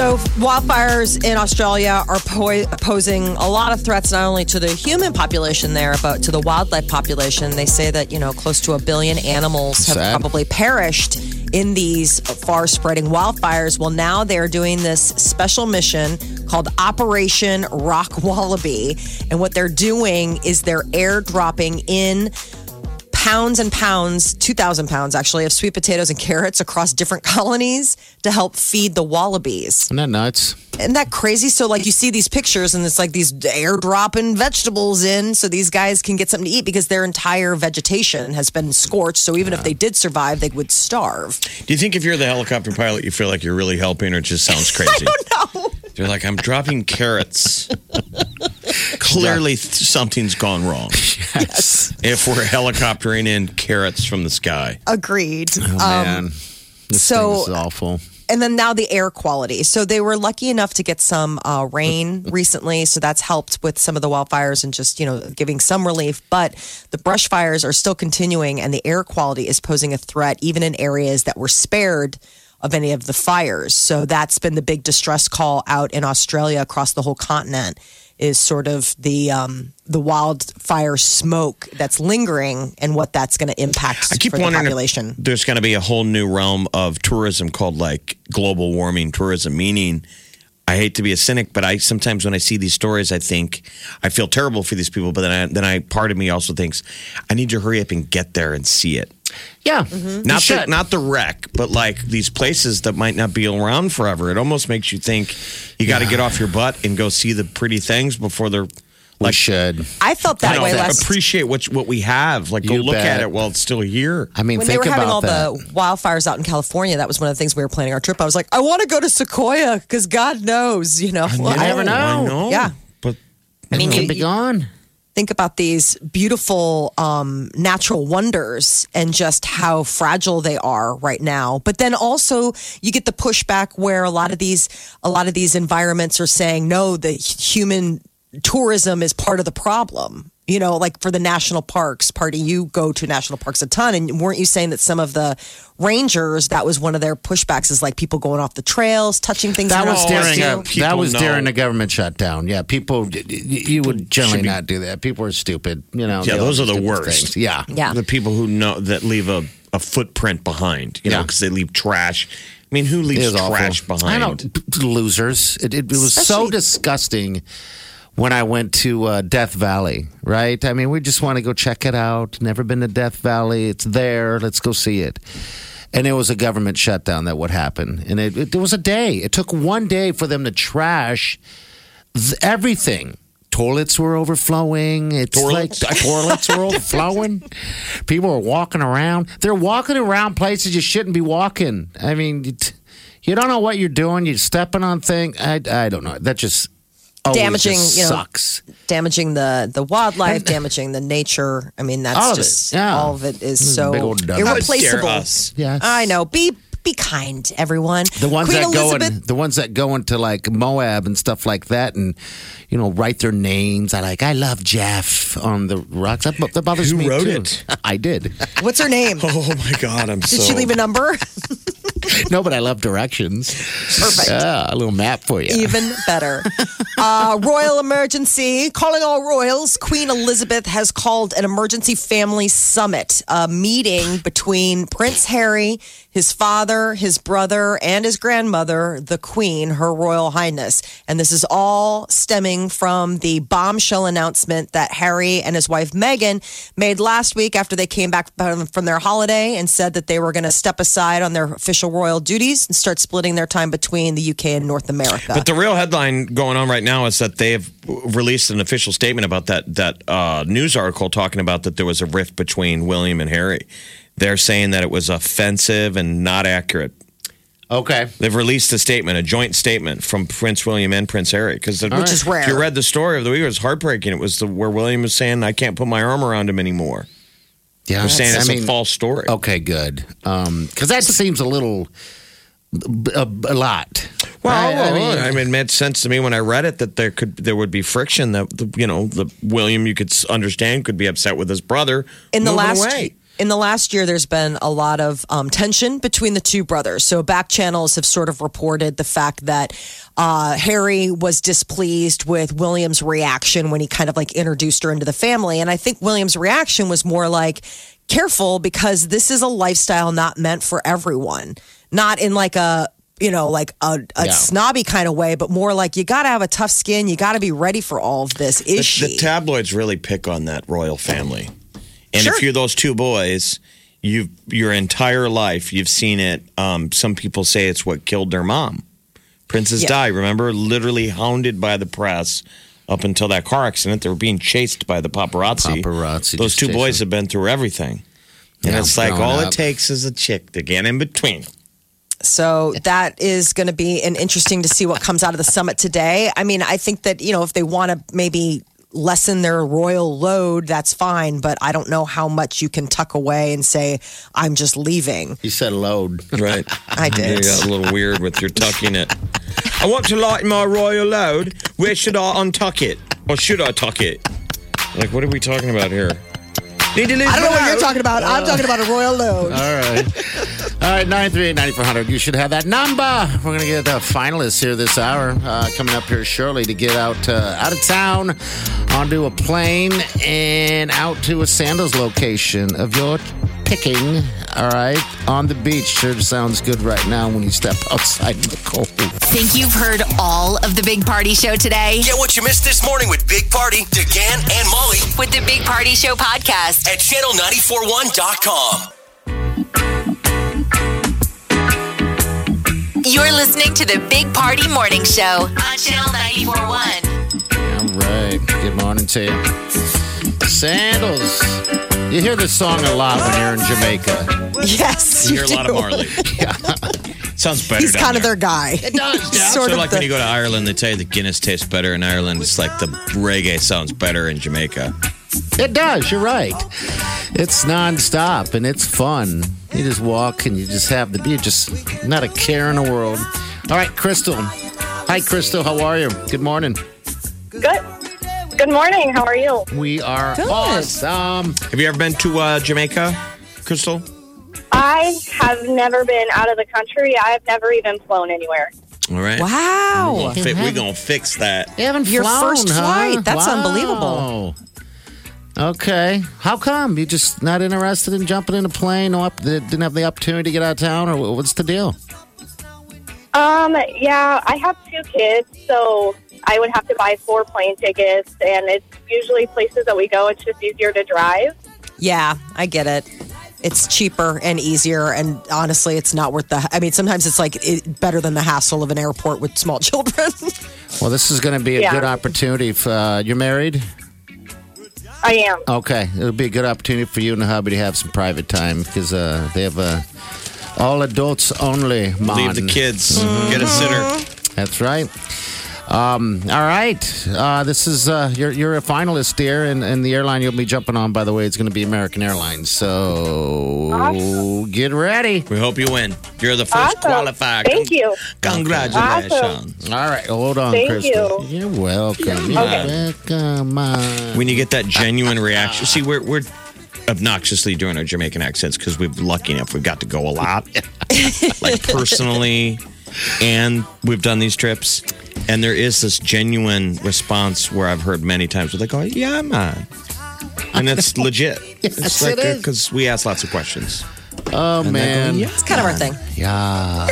So, wildfires in Australia are po- posing a lot of threats not only to the human population there, but to the wildlife population. They say that, you know, close to a billion animals have Sad. probably perished in these far spreading wildfires. Well, now they're doing this special mission called Operation Rock Wallaby. And what they're doing is they're airdropping in pounds and pounds, 2,000 pounds actually, of sweet potatoes and carrots across different colonies to help feed the wallabies. Isn't that nuts? Isn't that crazy? So, like, you see these pictures and it's like these airdropping vegetables in so these guys can get something to eat because their entire vegetation has been scorched. So, even if they did survive, they would starve. Do you think if you're the helicopter pilot, you feel like you're really helping, or it just sounds crazy? I don't know. You're like, I'm dropping carrots. Clearly, th- something's gone wrong. Yes. If we're helicoptering in carrots from the sky, Agreed. Oh, man. This so- thing is awful. and then now the air quality. So they were lucky enough to get some uh, rain recently, so that's helped with some of the wildfires and just you know giving some relief. But the brush fires are still continuing, and the air quality is posing a threat even in areas that were spared of any of the fires. So that's been the big distress call out in Australia across the whole continent. Is sort of the um, the wildfire smoke that's lingering and what that's going to impact I keep for the there's going to be a whole new realm of tourism called like global warming tourism, meaning. I hate to be a cynic, but I sometimes when I see these stories, I think I feel terrible for these people. But then, I, then I part of me also thinks I need to hurry up and get there and see it. Yeah. Mm-hmm. not the, not the wreck, but like these places that might not be around forever. It almost makes you think you got to get off your butt and go see the pretty things before they're We should. I felt that you know, way last appreciate what what we have. Like go You look at it while it's still here. I mean, when they think were having about all that. the wildfires out in California, that was one of the things we were planning our trip. I was like, I want to go to Sequoia because God knows, you know. I never know. I know. Yeah. but I mean, you, can be gone. think about these beautiful um, natural wonders and just how fragile they are right now. But then also you get the pushback where a lot of these a lot of these environments are saying no, the human tourism is part of the problem. You know, like for the national parks, party, you go to national parks a ton, and weren't you saying that some of the rangers that was one of their pushbacks is like people going off the trails, touching things. That was don't No, supposed during a, that was know. during the government shutdown. Yeah, people y- y- you would generally be- not do that. People are stupid. You know. yeah, those are the worst. things. Yeah. Yeah. the people who know that leave a, a footprint behind. You know, because they leave trash. I mean, who leaves is awful. trash I behind? know p- p- losers. It, it, it was so disgusting when I went to uh, Death Valley. Right? I mean, we just want to go check it out. Never been to Death Valley. It's there. Let's go see it. And it was a government shutdown that would happen. And it, it, there was a day. It took one day for them to trash th- everything. Toilets were overflowing. It's Toilets? like toilets were overflowing. People were walking around. They're walking around places you shouldn't be walking. I mean, you, t- you don't know what you're doing. You're stepping on things. I, I don't know. That just Damaging, just you know, sucks. damaging the the wildlife, damaging the nature. I mean, that's All of it, just yeah. all of it is so big old dumb. How irreplaceable. dare us. Yes. I know. Be be kind, everyone. The ones Queen that go Elizabeth. in, the ones that go into like Moab and stuff like that, and you know, write their names. I like, I love Jeff on the rocks. That, that bothers Who me wrote too. it? I did. What's her name? Oh my God, I'm Did so. she leave a number? no, but I love directions. Perfect. Yeah, a little map for you. Even better. Uh, royal emergency. Calling all royals. Queen Elizabeth has called an emergency family summit, a meeting between Prince Harry, his father, his brother, and his grandmother, the Queen, Her Royal Highness. And this is all stemming from the bombshell announcement that Harry and his wife Meghan made last week after they came back from their holiday and said that they were going to step aside on their official royal duties and start splitting their time between the UK and North America. But the real headline going on right now is that they have released an official statement about that that uh, news article talking about that there was a rift between William and Harry. They're saying that it was offensive and not accurate. Okay. They've released a statement, a joint statement from Prince William and Prince Harry. Because Which is rare. If you read the story of the week, it was heartbreaking. It was the, where William was saying, "I can't put my arm around him anymore." Yeah, They're saying I it's mean, a false story. Okay, good. Um, because that seems a little a, a lot. Well, Right? I mean, I mean, it made sense to me when I read it that there could there would be friction that the, you know the William you could understand could be upset with his brother in the last away. In the last year there's been a lot of um, tension between the two brothers so back channels have sort of reported the fact that uh, harry was displeased with william's reaction when he kind of like introduced her into the family and i think william's reaction was more like careful because this is a lifestyle not meant for everyone not in like a you know, like a, a Yeah. snobby kind of way, but more like you got to have a tough skin. You got to be ready for all of this. Is The, she? the tabloids really pick on that royal family, and Sure. if you're those two boys, you've your entire life you've seen it. Um, some people say it's what killed their mom, Princess Yeah. Di. Remember, literally hounded by the press. Up until that car accident, they were being chased by the paparazzi. Paparazzi Those two boys them. have been through everything. And Yeah, it's like all up. it takes is a chick to get in between. So that is going to be an interesting to see what comes out of the summit today. I mean, I think that you know if they want to maybe lessen their royal load, that's fine. But I don't know how much you can tuck away and say I'm just leaving. You said load. Right. I did. You got a little weird with your tucking it. I want to lighten my royal load. Where should I untuck it? Or should I tuck it? Like, what are we talking about here? Need to lose I don't know what you're talking about. I'm talking about a royal load. All right. All right, 938-9400. You should have that number. We're going to get the finalists here this hour. Uh, coming up here shortly to get out uh, out of town onto a plane and out to a Sandals location of your picking. All right, on the beach. Sure sounds good right now when you step outside in the cold. Think you've heard all of the Big Party Show today? Get what you missed this morning with Big Party, DeGan, and Molly With the Big Party Show podcast. at channel941.com. You're listening to the Big Party Morning Show on Channel 941. All right. Good morning to you. Sandals. You hear this song a lot when you're in Jamaica. Yes, You you hear a lot of Marley. Sounds better. He's down kind of there. their guy. It does, yeah. Sort So of like the- when you go to Ireland, they tell you the Guinness tastes better in Ireland. It's like the reggae sounds better in Jamaica. It does. You're right. It's nonstop and it's fun. You just walk and you just have the beer. Just not a care in the world. All right, Crystal. Hi, Crystal. How are you? Good morning. Good. Good morning. How are you? We are Good. awesome. Have you ever been to uh, Jamaica, Crystal? I have never been out of the country. I have never even flown anywhere. All right. Wow. We're going to fix that. You haven't Your flown, first huh? flight. That's Wow. unbelievable. Okay. How come? You just not interested in jumping in a plane? No, up, didn't have the opportunity to get out of town, or what's the deal? Um, yeah, I have two kids, so I would have to buy four plane tickets, and it's usually places that we go. It's just easier to drive. Yeah, I get it. It's cheaper and easier, and honestly, it's not worth the. I mean, sometimes it's like it, better than the hassle of an airport with small children. Well, this is going to be a Yeah. good opportunity. If, uh, you're married? I am. Okay, it'll be a good opportunity for you and the hubby to have some private time because uh, they have a all adults only. Leave the kids. Get a sitter. That's right. Um, all right. Uh, this is uh, you're you're a finalist, dear, and, and the airline you'll be jumping on, by the way, is going to be American Airlines. So get ready. We hope you win. You're the first Awesome. qualified. Thank you. Congratulations. Awesome. All right, hold on, Thank Crystal. you. are welcome. You're Okay. welcome. uh, When you get that genuine reaction, see, we're we're obnoxiously doing our Jamaican accents because we're lucky enough we've got to go a lot, like personally, and we've done these trips, and there is this genuine response where I've heard many times where they go, "Yeah, man," and it's legit. Yes, it's like it is. because we ask lots of questions. Oh man. it's kind of our thing. Yeah.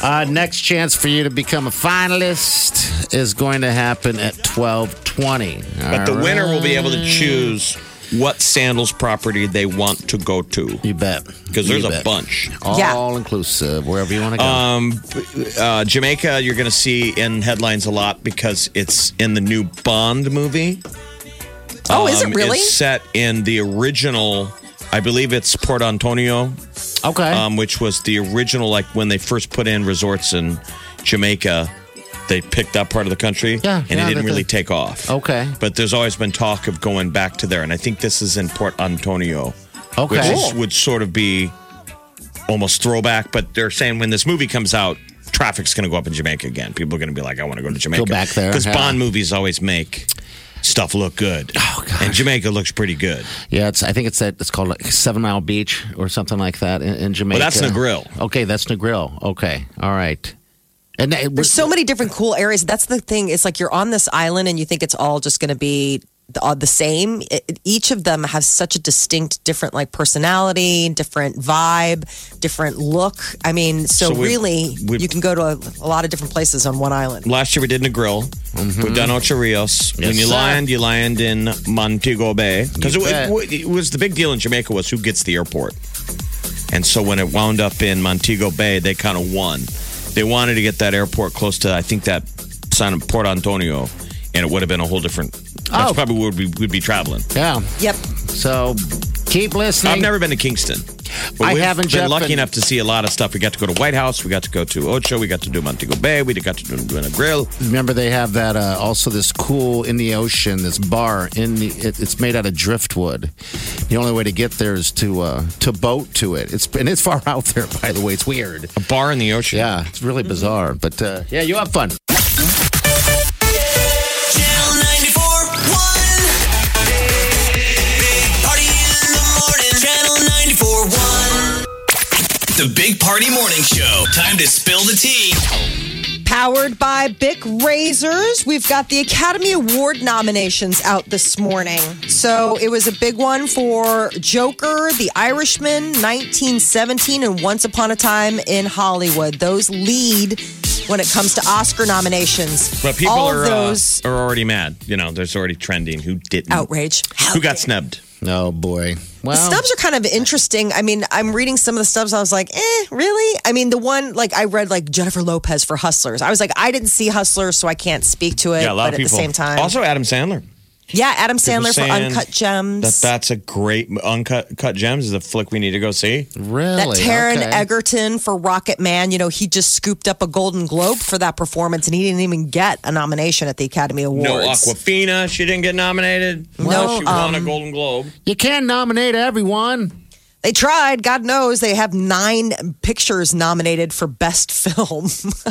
Uh, next chance for you to become a finalist is going to happen at twelve twenty. But the winner will be able to choose what sandals property they want to go to You bet. because there's You a bet. bunch. All Yeah. inclusive, wherever you want to go. Um, uh, Jamaica, you're going to see in headlines a lot because it's in the new Bond movie. Oh, is it Um, really? It's set in the original. I believe it's Port Antonio, okay. um, which was the original. Like when they first put in resorts in Jamaica, they picked that part of the country, Yeah, and yeah, it didn't really take off. okay. But there's always been talk of going back to there, and I think this is in Port Antonio, Okay. which is, would sort of be almost throwback. But they're saying when this movie comes out, traffic's going to go up in Jamaica again. People are going to be like, "I want to go to Jamaica." back there, because yeah. Bond movies always make stuff look good, Oh, and Jamaica looks pretty good. Yeah, it's. I think it's that. It's called like Seven Mile Beach or something like that in, in Jamaica. that's Negril. Okay, that's Negril. Okay, all right. And that, There's so many different cool areas. That's the thing. It's like you're on this island and you think it's all just going to be the, the same. It- it- each of them has such a distinct, different like personality, different vibe, different look. I mean, so, So really, we- you can go to a, a lot of different places on one island. Last year we did Negril. Mm-hmm. We've done Ocho Rios. when you sir. land, you land in Montego Bay because it, it, it was the big deal in Jamaica was who gets the airport. And so when it wound up in Montego Bay, they kind of won. They wanted to get that airport close to I think that San Port Antonio, and it would have been a whole different. That's Oh. probably where we would be traveling. yeah. Yep. So keep listening. I've never been to Kingston. But I haven't, been Jeff, lucky enough to see a lot of stuff. We got to go to White House. We got to go to Ocho. We got to do Montego Bay. We got to do, do a grill. Remember, they have that uh, also this cool in the ocean, this bar in the. It, it's made out of driftwood. The only way to get there is to uh, to boat to it. It's and it's far out there. By the way, it's weird. A bar in the ocean. Yeah, it's really bizarre, but uh, yeah, you have fun. The Big Party Morning Show. Time to spill the tea. Powered by Bic Razors. We've got the Academy Award nominations out this morning. So it was a big one for Joker, The Irishman, 1917, and Once Upon a Time in Hollywood. Those lead when it comes to Oscar nominations. But people All are those uh, are already mad. You know, there's already trending. Who didn't? outrage. Who got snubbed? Oh boy. Well, The stubs are kind of interesting. I mean, I'm reading some of the stubs. I was like, eh, really? I mean, the one like I read like Jennifer Lopez for Hustlers. I was like, I didn't see Hustlers, so I can't speak to it. Yeah, a lot but of at the same time, Also, Adam Sandler. Yeah, Adam Sandler for saying Uncut Gems. That that's a great uncut cut gems is a flick we need to go see. really that Taron okay. Egerton for Rocket Man, you know, he just scooped up a Golden Globe for that performance, and he didn't even get a nomination at the Academy Awards. No Awkwafina, she didn't get nominated. No, Well, she won a um, Golden Globe. You can't nominate everyone. They tried. God knows they have nine pictures nominated for best film.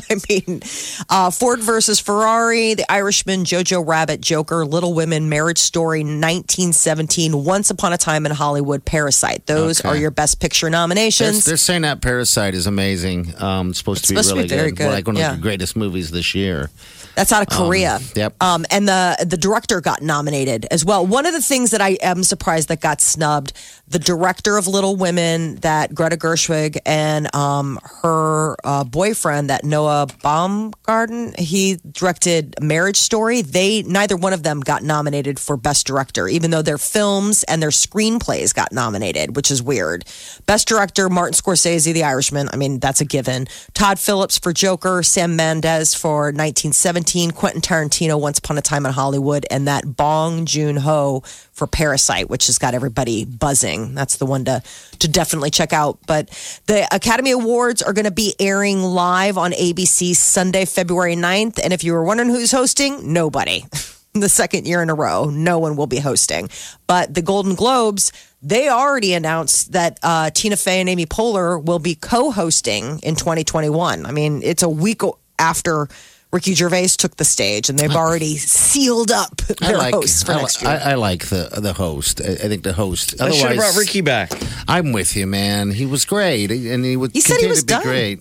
I mean, uh, Ford versus Ferrari, The Irishman, Jojo Rabbit, Joker, Little Women, Marriage Story, 1917, Once Upon a Time in Hollywood, Parasite. Those Okay. are your best picture They're, nominations. they're saying that Parasite is amazing. Um, it's supposed to be supposed to be really very good. good, Like one yeah. of the greatest movies this year. That's out of Korea. yep. Um, and the the director got nominated as well. One of the things that I am surprised that got snubbed, the director of Little Women, that Greta Gerwig and um, her uh, boyfriend, that Noah Baumgarten, he directed Marriage Story. They neither one of them got nominated for Best Director, even though their films and their screenplays got nominated, which is weird. Best Director, Martin Scorsese, The Irishman. I mean, that's a given. Todd Phillips for Joker, Sam Mendes for 1917, Quentin Tarantino, Once Upon a Time in Hollywood, and that Bong Joon Ho for Parasite, which has got everybody buzzing. That's the one to to definitely check out. But the Academy Awards are going to be airing live on ABC Sunday, February 9th. And if you were wondering who's hosting, nobody. the second year in a row, no one will be hosting. But the Golden Globes, they already announced that uh, Tina Fey and Amy Poehler will be co-hosting in 2021. I mean, it's a week after Ricky Gervais took the stage, and they've already sealed up their hosts for I, next year. I like the the host. I, I think the host. I should have Otherwise, brought Ricky back. I'm with you, man. He was great, and he would He said he was to be done. great.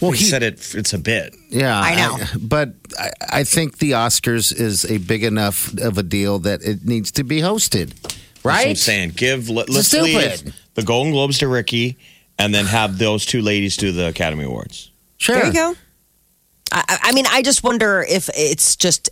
Well, he, said it. It's a bit. Yeah, I know. but I, I think the Oscars is a big enough of a deal that it needs to be hosted, That's what right? I'm saying give. Let, let's stupid. leave the Golden Globes to Ricky, and then have those two ladies do the Academy Awards. Sure. There you go. I, I- mean, I just wonder if it's just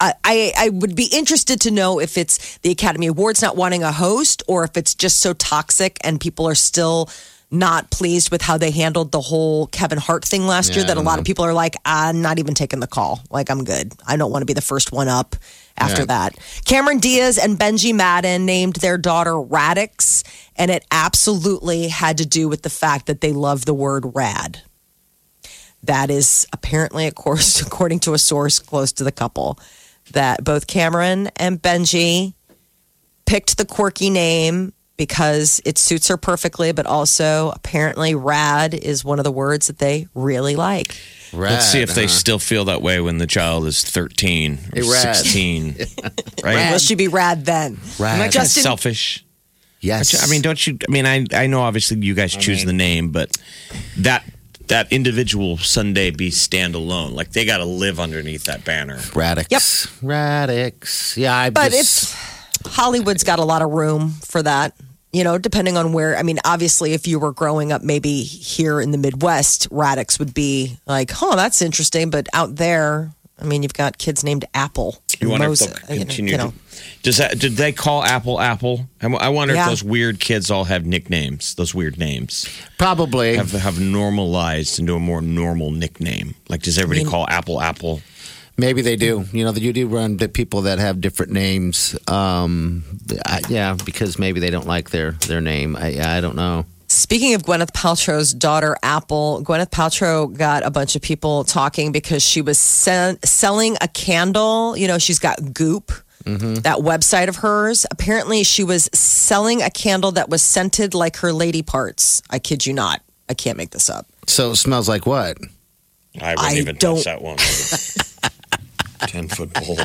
I, I I would be interested to know if it's the Academy Awards not wanting a host, or if it's just so toxic and people are still not pleased with how they handled the whole Kevin Hart thing last Yeah, year. That a lot know. of people are like, I'm not even taking the call. Like I'm good. I don't want to be the first one up. After Yeah. that, Cameron Diaz and Benji Madden named their daughter Raddix, and it absolutely had to do with the fact that they love the word rad. That is apparently, of course, according to a source close to the couple, that both Cameron and Benji picked the quirky name because it suits her perfectly, but also apparently rad is one of the words that they really like. Let's see Rad, if they huh? still feel that way when the child is 13 or rad. 16. right? Will she be rad then? Rad. Isn't that Justin- selfish? Yes. I mean, don't you? I mean, I I know obviously you guys choose the name, but that that individual Sunday be standalone. Like they got to live underneath that banner. Raddix. Yep. Raddix. Yeah, I But just, it's Hollywood's got a lot of room for that. You know, depending on where. I mean, obviously, if you were growing up, maybe here in the Midwest, Raddix would be like, "Oh, that's interesting." But out there, I mean, you've got kids named Apple. You wonder Moses, if they'll continue. you know. to, does that? Did they call Apple Apple? I I wonder Yeah. if those weird kids all have nicknames. Those weird names probably. have have normalized into a more normal nickname. Like, does everybody call Apple Apple? Maybe they do. You know, you do run into people that have different names. Um, I, yeah, because maybe they don't like their their name. I, I don't know. Speaking of Gwyneth Paltrow's daughter, Apple, Gwyneth Paltrow got a bunch of people talking because she was sen- selling a candle. You know, she's got Goop, mm-hmm. that website of hers. Apparently, she was selling a candle that was scented like her lady parts. I kid you not. I can't make this up. So it smells like what? I wouldn't I even don't- touch that one. Ten foot pole.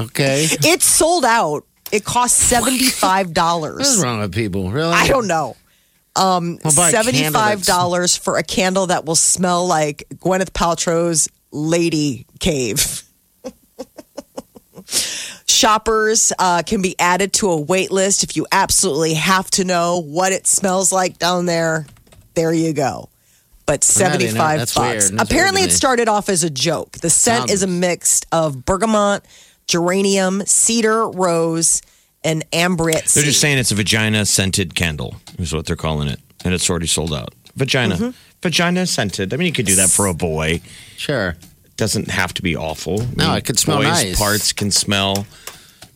Okay. It's sold out. It costs $75. What's wrong with people? Really? I don't know. Um, Well, buy a candle seventy-five that's- dollars for a candle that will smell like Gwyneth Paltrow's lady cave. Shoppers uh, can be added to a wait list if you absolutely have to know what it smells like down there. There you go. But Well, now they know. seventy-five That's bucks. Apparently, it started off as a joke. The scent is a mix of bergamot, geranium, cedar, rose, and ambrette. They're just saying it's a vagina scented candle, is what they're calling it. And it's already sold out. Vagina. Mm-hmm. Vagina scented. I mean, you could do that for a boy. Sure. It doesn't have to be awful. I No, mean, it could smell boys' nice. parts can smell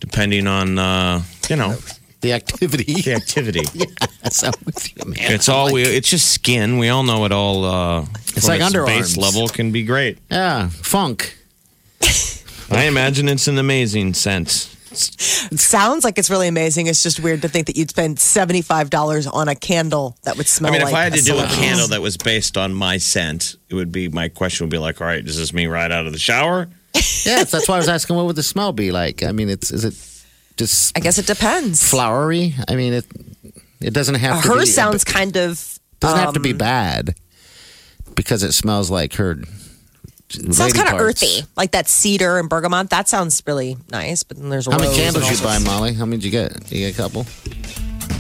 depending on, uh, you know, The activity. the activity. Yes, I'm with you, man. It's all we. It's just skin. We all know it all. Uh, It's like its underarms. base level can be great. Yeah, funk. I imagine it's an amazing scent. It sounds like it's really amazing. It's just weird to think that you'd spend seventy-five dollars on a candle that would smell. I mean, like if I had to do a candle that was based on my scent, it would be my question would be like, all right, does this mean right out of the shower? Yes, that's why I was asking what would the smell be like. I mean, it's is it just I guess it depends. flowery? I mean, it it doesn't have to be sounds kind of doesn't have to um, be bad because it smells like her. Sounds kind of earthy, like that cedar and bergamot. That sounds really nice. But then there's How many candles and you buy. Molly? How many did you get? Did You get a couple.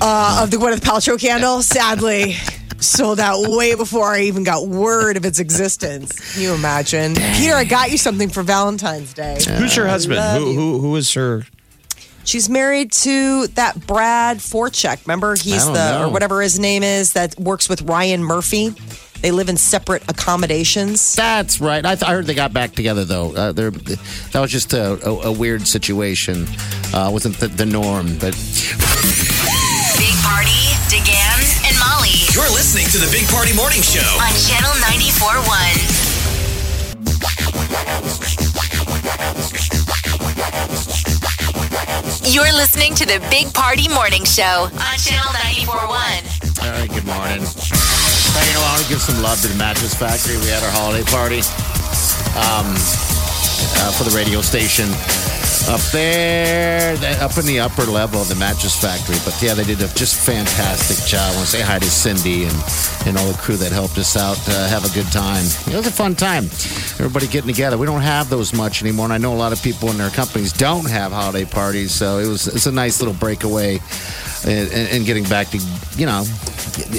uh, of the Gwyneth Paltrow candle? Sadly, sold out way before I even got word of its existence. Can you imagine? Peter, I got you something for Valentine's Day. Who's her husband? love Who, you. who who is her? She's married to that Brad Falchuk. Remember, he's I the don't know. or whatever his name is that works with Ryan Murphy. They live in separate accommodations. That's right. I, th- I heard they got back together though. Uh, they're, that was just a, a, a weird situation. Uh, wasn't the, the norm, but Big Party, DeGan, and Molly You're listening to the Big Party Morning Show. on Channel 94.1. You're listening to the Big Party Morning Show on Channel 94.1. All right, good morning. You know, I want to give some love to the Mattress Factory. We had our holiday party um, uh, for the radio station up there, up in the upper level of the Mattress Factory. But yeah, they did a just fantastic job. I want to say hi to Cindy and, and all the crew that helped us out uh, have a good time. It was a fun time. Everybody getting together. We don't have those much anymore, and I know a lot of people in their companies don't have holiday parties, so it was it's a nice little breakaway and, and getting back to you know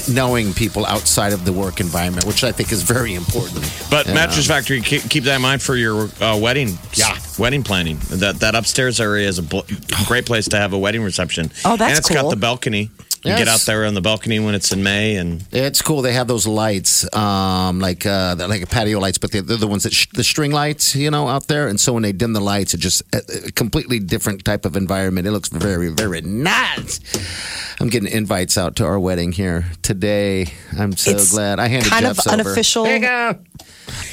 knowing people outside of the work environment, which I think is very important. But Mattress know. Factory, keep, keep that in mind for your uh, wedding. Yeah. Wedding planning. That that upstairs area is a bl- great place to have a wedding reception. Oh, that's and it's cool. got the balcony. You Yes. get out there on the balcony when it's in May, and It's cool. They have those lights, um, like uh, they're like patio lights, but they're, they're the ones that sh- the string lights, you know, out there. And so when they dim the lights, it just a, a completely different type of environment. It looks very, very nice. I'm getting invites out to our wedding here today. I'm so It's glad. I handed kind Jeff's of over. unofficial. There you go.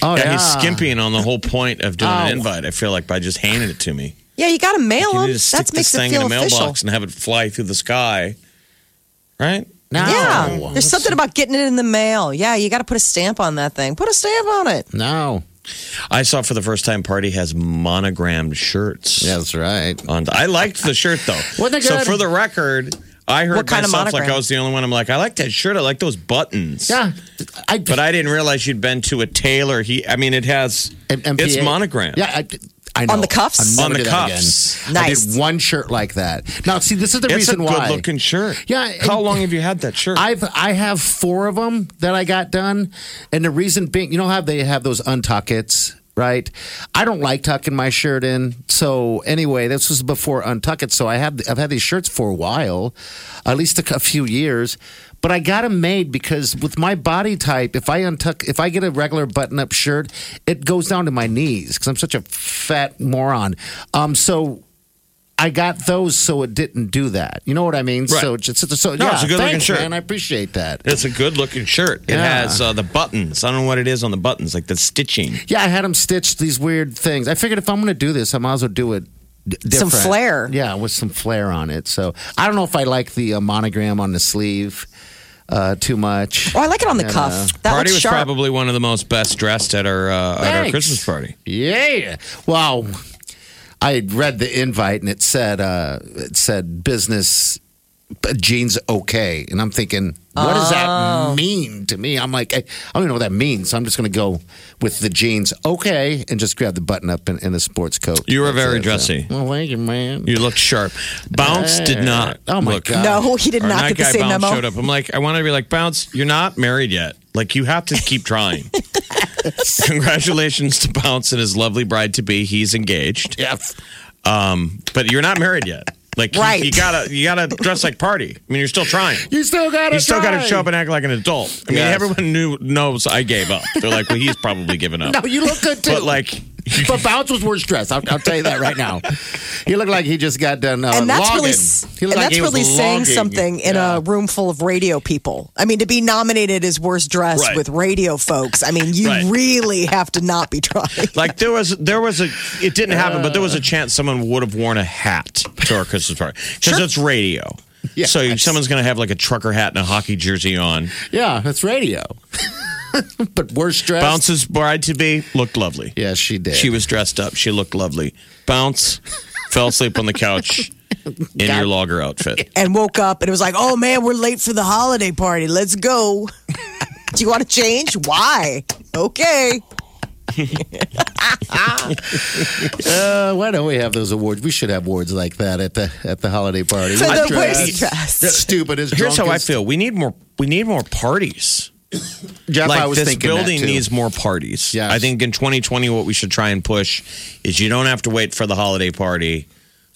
Oh yeah, yeah, he's skimping on the whole point of doing Oh. an invite. I feel like by just handing it to me. Yeah, you got to mail You them. need to stick That this makes it thing feel in a official. mailbox and have it fly through the sky, right? No. Yeah, there's something about getting it in the mail. Yeah, you got to put a stamp on that thing. Put a stamp on it. No. I saw for the first time Party has monogrammed shirts. Yeah, that's right. On I liked the shirt though. Wasn't it So good? for the record, I heard What kind of myself like? I was the only one. I'm like, I like that shirt. I like those buttons. Yeah, I. But I didn't realize you'd been to a tailor. He, I mean, it has M- MPA. it's monogram. Yeah, I, I know. On the cuffs? I'll On the cuffs. again. I Nice. did one shirt like that. Now, see, this is the reason why it's a reason good looking shirt. Yeah, How long have you had that shirt? I've I have four of them that I got done, and the reason being, you know how they have those untuckets, right? I don't like tucking my shirt in, so anyway, this was before untuck it. So I have I've had these shirts for a while, at least a, a few years. But I got them made because with my body type, if I untuck, if I get a regular button-up shirt, it goes down to my knees because I'm such a fat moron. Um, so I got those so it didn't do that. You know what I mean? Right. So just so No, yeah, it's a good-looking shirt. man. I appreciate that. it's a good looking shirt. It Yeah. has uh, the buttons. I don't know what it is on the buttons, like the stitching. Yeah, I had them stitched these weird things. I figured if I'm going to do this, I might as well do it. d- Some flair. Yeah, with some flair on it. So I don't know if I like the uh, monogram on the sleeve uh, too much. Oh, I like it on the And, cuff. uh, that Party looks was sharp. probably one of the most best dressed at our uh, at our Christmas party. Yeah. Well, I had read the invite and it said uh, it said business uh, jeans okay, and I'm thinking, what does Oh. that mean to me? I'm like, I, I don't even know what that means. So I'm just going to go with the jeans okay, and just grab the button up in, in a sports coat. You were That's very it. dressy. Well, thank you, man. You looked sharp. Bounce did not. Oh, my look. God. No, he did Our not night get the guy same Bounce memo. showed up. I'm like, I want to be like, Bounce, you're not married yet. Like, you have to keep trying. Congratulations to Bounce and his lovely bride to be. He's engaged. Yeah. Um, but you're not married yet. Like, Right. you, gotta you gotta dress like party. I mean, you're still trying. You still got to You still got to show up and act like an adult. I mean, Yes. everyone knew knows I gave up. They're like, well, he's probably given up. No, you look good too. but like, But Bounce was worse dressed. I'll, I'll tell you that right now. He looked like he just got done. Uh, and that's logging. really, He and looked like that's he was really saying logging. something in Yeah. a room full of radio people. I mean, to be nominated as worst dressed Right. with radio folks, I mean, you Right. really have to not be trying. Like there was there was a it didn't happen, but there was a chance someone would have worn a hat to our Christmas party because it's radio. Yeah, So someone's gonna have like a trucker hat and a hockey jersey on. Yeah, that's radio. but worse dressed. Bounce's bride to be looked lovely. Yeah, she did. She was dressed up. She looked lovely. Bounce fell asleep on the couch in your logger outfit. and woke up and it was like, oh man, we're late for the holiday party. Let's go. Do you want to change? Why? Okay. Uh, why don't we have those awards? We should have awards like that at the at the holiday party. For the Worst worst dressed. dressed. Stupidest. Here's how I drunkest. feel. We need more we need more parties. Jeff, like I was this thinking that building too. needs more parties. Yes. I think in 2020, what we should try and push is you don't have to wait for the holiday party.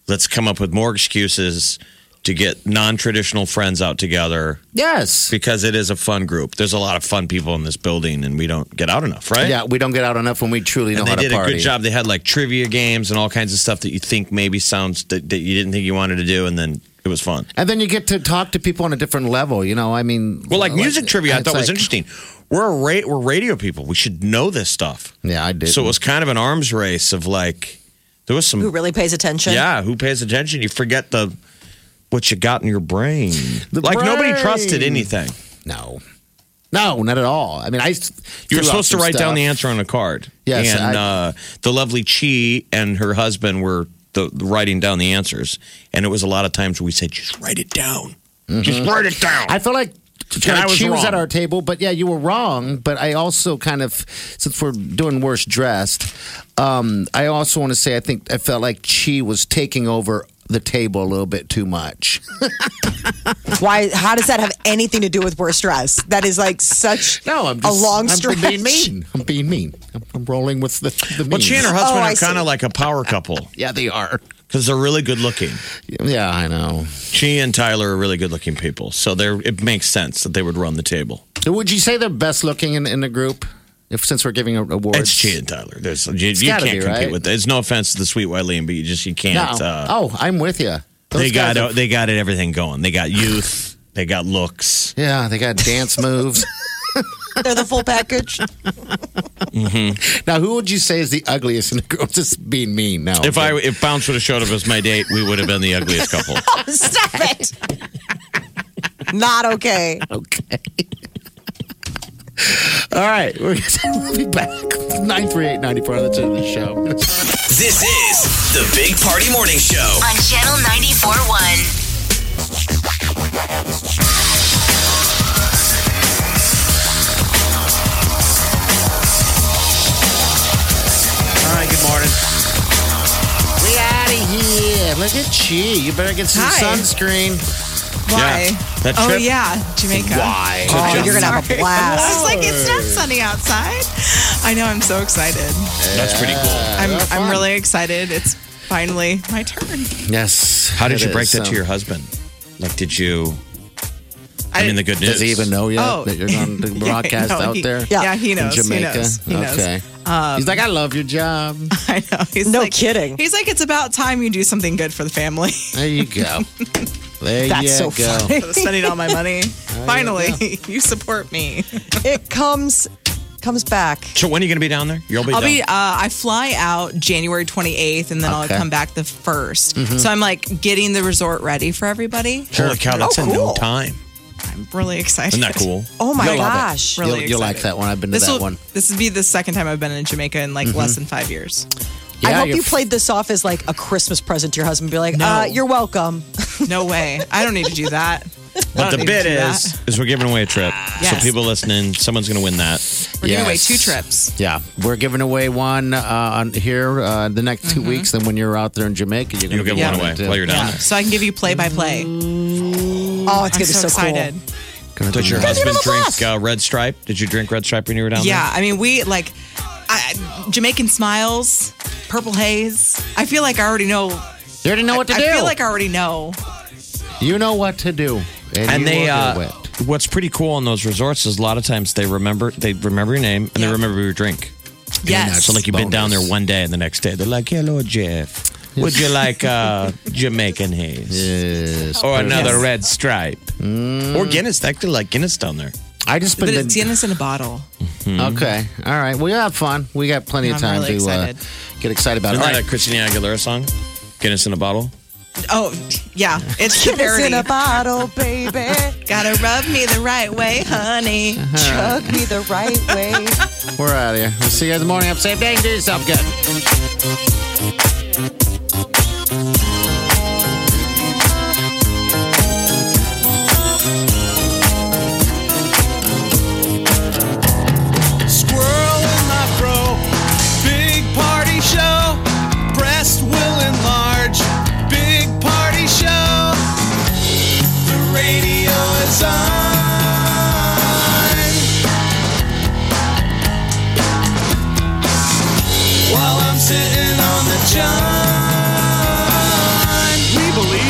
Let's come up with more excuses to get non-traditional friends out together Yes. because it is a fun group. There's a lot of fun people in this building, and we don't get out enough, right? Yeah, we don't get out enough when we truly know And how they to did a good job. They had like trivia games and all kinds of stuff that you think maybe sounds that, that you didn't think you wanted to do, and then it was fun. And then you get to talk to people on a different level. You know, I mean, Well, like music trivia, I it's thought was interesting. We're a ra- we're radio people. We should know this stuff. Yeah, I did. So it was kind of an arms race of like there was some Who really pays attention? yeah who pays attention. You forget the what you got in your brain. The like nobody trusted anything. no, no, not at all. I mean, I. You were supposed to write down the answer on a card. Yes, and I- uh, the lovely Chi and her husband were the, writing down the answers, and it was a lot of times we said, "Just write it down. Just write it down." I feel like. And I was she was at our table, but yeah, you were wrong. But I also kind of, since we're doing worst dressed, um, I also want to say I think I felt like she was taking over the table a little bit too much. Why? How does that have anything to do with worst dress? That is like such No, I'm just, a just long I'm stretch. being mean. I'm being mean. I'm, I'm rolling with the the mean. Well, she and her husband Oh, are kind of like a power couple yeah, they are. because they're really good looking. Yeah, I know. She and Tyler are really good looking people, so they're it makes sense that they would run the table. Would you say they're best looking in, in the group? If since we're giving awards, It's she and Tyler. There's you, you can't be, compete right? with that. It's no offense to the sweet Wileen, but you just you can't. Uh, oh, I'm with you. Those they got guys are- they got it everything going. They got youth. They got looks. yeah, they got dance moves. They're the full package. Mm-hmm. now, who would you say is the ugliest And the group? Just being mean. Now, If I if Bounce would have showed up as my date, we would have been the ugliest couple. Stop it. Not okay. okay. All right, we're gonna be back. Nine three eight ninety four. That's it of the show. This is the Big Party Morning Show. On Channel 94.1. All right, good morning. We out of here. Look at you. You better get some Hi. sunscreen. Why? Yeah. That oh yeah, Jamaica. Why? Oh, you're gonna have a Sorry. I blast. was like, it's not sunny outside. I know. I'm so excited. That's pretty cool. I'm have I'm fun. really excited. It's finally my turn. Yes. How did it you break is, that so- to your husband? Like, did you? I, mean, the good news. Does he even know yet Oh. that you're going to broadcast no, out he- there? Yeah, he In knows. He Jamaica. knows. He knows. okay. Um, he's like, I love your job. I know. He's No like, kidding. He's like, it's about time you do something good for the family. There you go. There That's you so go. funny. Spending all my money. Finally, you support me. It comes comes back. So when are you going to be down there? You'll be I'll down. be. Uh, I fly out January 28th, and then Okay. I'll come back the 1st So I'm like getting the resort ready for everybody. Holy cow, that's Oh, in no cool. time. I'm really excited. Isn't that cool? Oh my You'll love it. gosh. Really you'll, you'll like excited. that one. I've been to This that will. one. This would be the second time I've been in Jamaica in like less than five years. I hope you're you played this off as like a Christmas present to your husband. Be like, No. uh, you're welcome. No way. I don't need to do that. But the need bid to do that. is is we're giving away a trip. Yes. So people listening, someone's going to win that. we're giving away Yes. two trips. Yeah, we're giving away one uh, on here uh, the next Mm-hmm. 2 weeks. Then when you're out there in Jamaica, you're You'll going to give get one away while you're down Yeah. there. So I can give you play by play. Oh, it's I'm gonna be so, so, excited. cool. Did your Give husband drink uh, Red Stripe? Did you drink Red Stripe when you were down there? Yeah. I mean, we like I, Jamaican smiles, purple haze. I feel like I already know. You already know what to I do. I feel like I already know. you know what to do, and, and they uh, do what's pretty cool on those resorts is a lot of times they remember they remember your name and they remember your drink. Yes. So like you've been down there one day and the next day they're like, "Hello, Jeff. Would you like uh, Jamaican haze Yes, or another Yes. red stripe or Guinness? They could like Guinness down there. I just been but to- it's Guinness in a bottle. okay. All right, we'll have fun. We got plenty of I'm time really to uh, get excited about Isn't it. All that right. a Christina Aguilera song? Guinness in a bottle. Oh, yeah. It's the It's parody. in a bottle, baby. Gotta rub me the right way, honey. Uh-huh. Chug me the right way. We're out of here. We'll see you guys in the morning. Have a safe day. Do yourself good.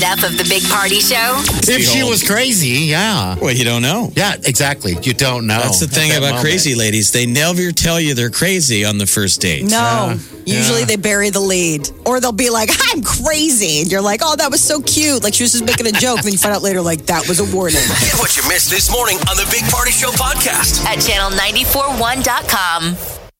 Can't of the Big Party Show? If she was crazy, yeah. Well, you don't know. Yeah, exactly. You don't know. That's the thing that about moment. crazy ladies. They never tell you they're crazy on the first date. No. Yeah. Usually Yeah. they bury the lead. Or they'll be like, I'm crazy. And you're like, oh, that was so cute. Like she was just making a joke. then you find out later, like, that was a warning. Get what you missed this morning on the Big Party Show podcast. At channel941.com.